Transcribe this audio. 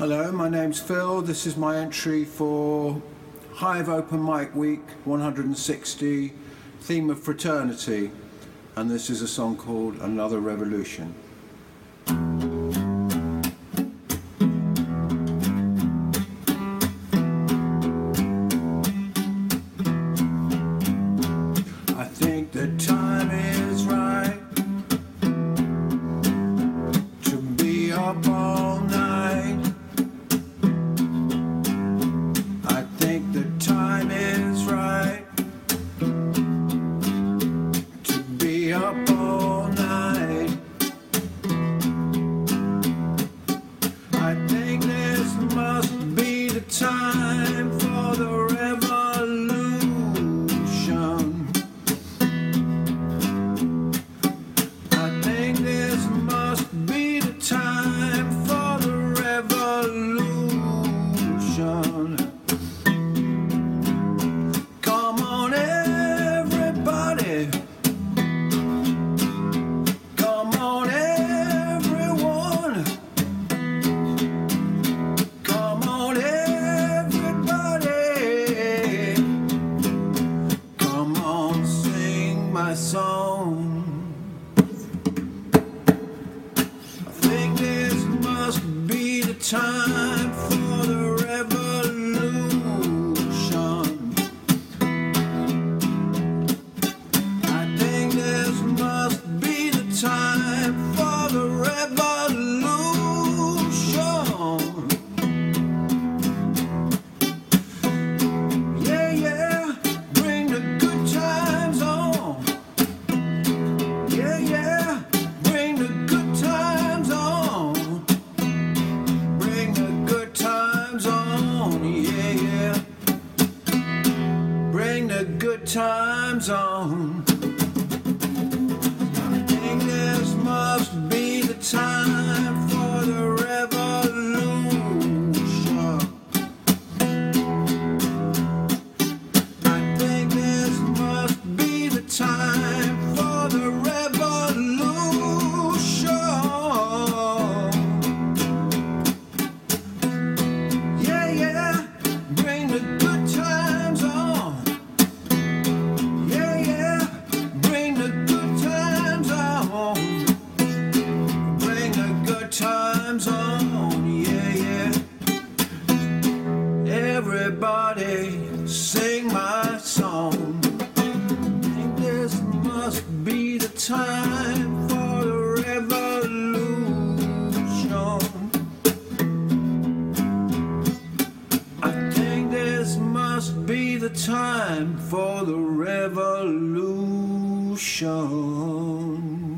Hello, my name's Phil. This is my entry for Hive Open Mic Week 160, theme of fraternity, and this is a song called Another Revolution. Yeah, yeah. Bring the good times on. I think this must be the time on. Yeah, yeah. Everybody sing my song. think this must be the time for the revolution. I think this must be the time for the revolution.